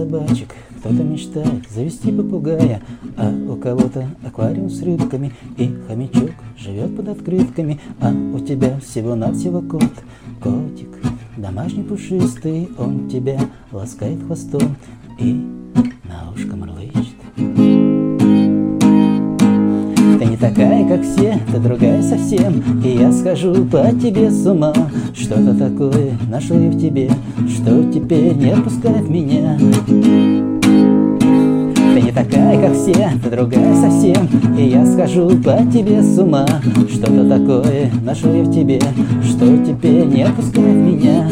собачек, кто-то мечтает завести попугая, а у кого-то аквариум с рыбками, и хомячок живет под открытками, а у тебя всего-навсего кот, котик, домашний пушистый, он тебя ласкает хвостом и такая, как все, ты другая совсем. И я схожу по тебе с ума. Что-то такое нашел я в тебе Что теперь не отпускает меня. Ты не такая, как все, ты другая совсем. И я схожу по тебе с ума. Что-то такое нашел я в тебе Что теперь не отпускает меня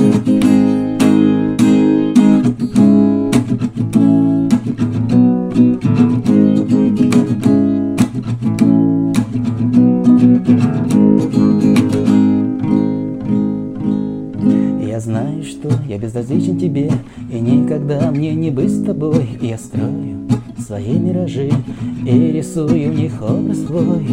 Я знаю, что я безразличен тебе И никогда мне не быть с тобой. Я строю свои миражи И рисую в них образ твой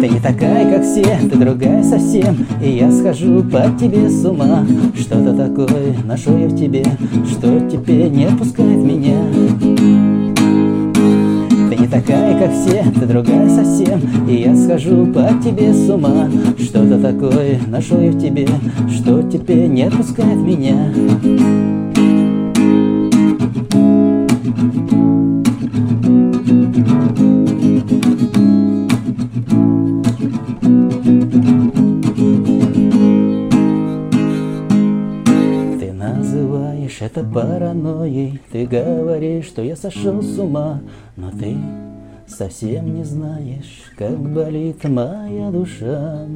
Ты не такая, как все, ты другая совсем И я схожу по тебе с ума. Что-то такое нашел я в тебе Что теперь не отпускает меня. Ты не такая, как все, ты другая совсем схожу по тебе с ума Что-то такое нашел я в тебе Что теперь не отпускает меня. Называешь это паранойей Ты говоришь, что я сошел с ума Но ты совсем не знаешь, как болит моя душа.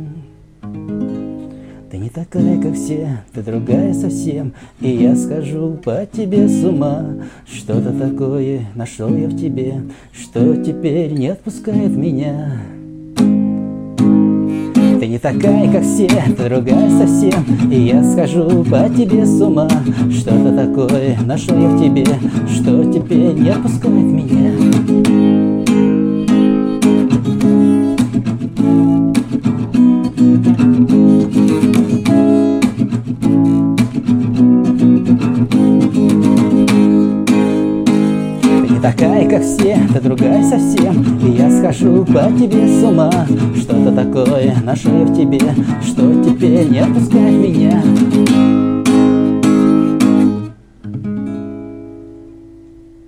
Ты не такая, как все, ты другая совсем. И я схожу по тебе с ума. Что-то такое нашел я в тебе Что теперь не отпускает меня. Ты не такая, как все, ты другая совсем. И я схожу по тебе с ума. Что-то такое нашел я в тебе Что теперь не отпускает меня такая, как все, ты другая совсем. И я схожу по тебе с ума. Что-то такое нашел я в тебе Что теперь не отпускает меня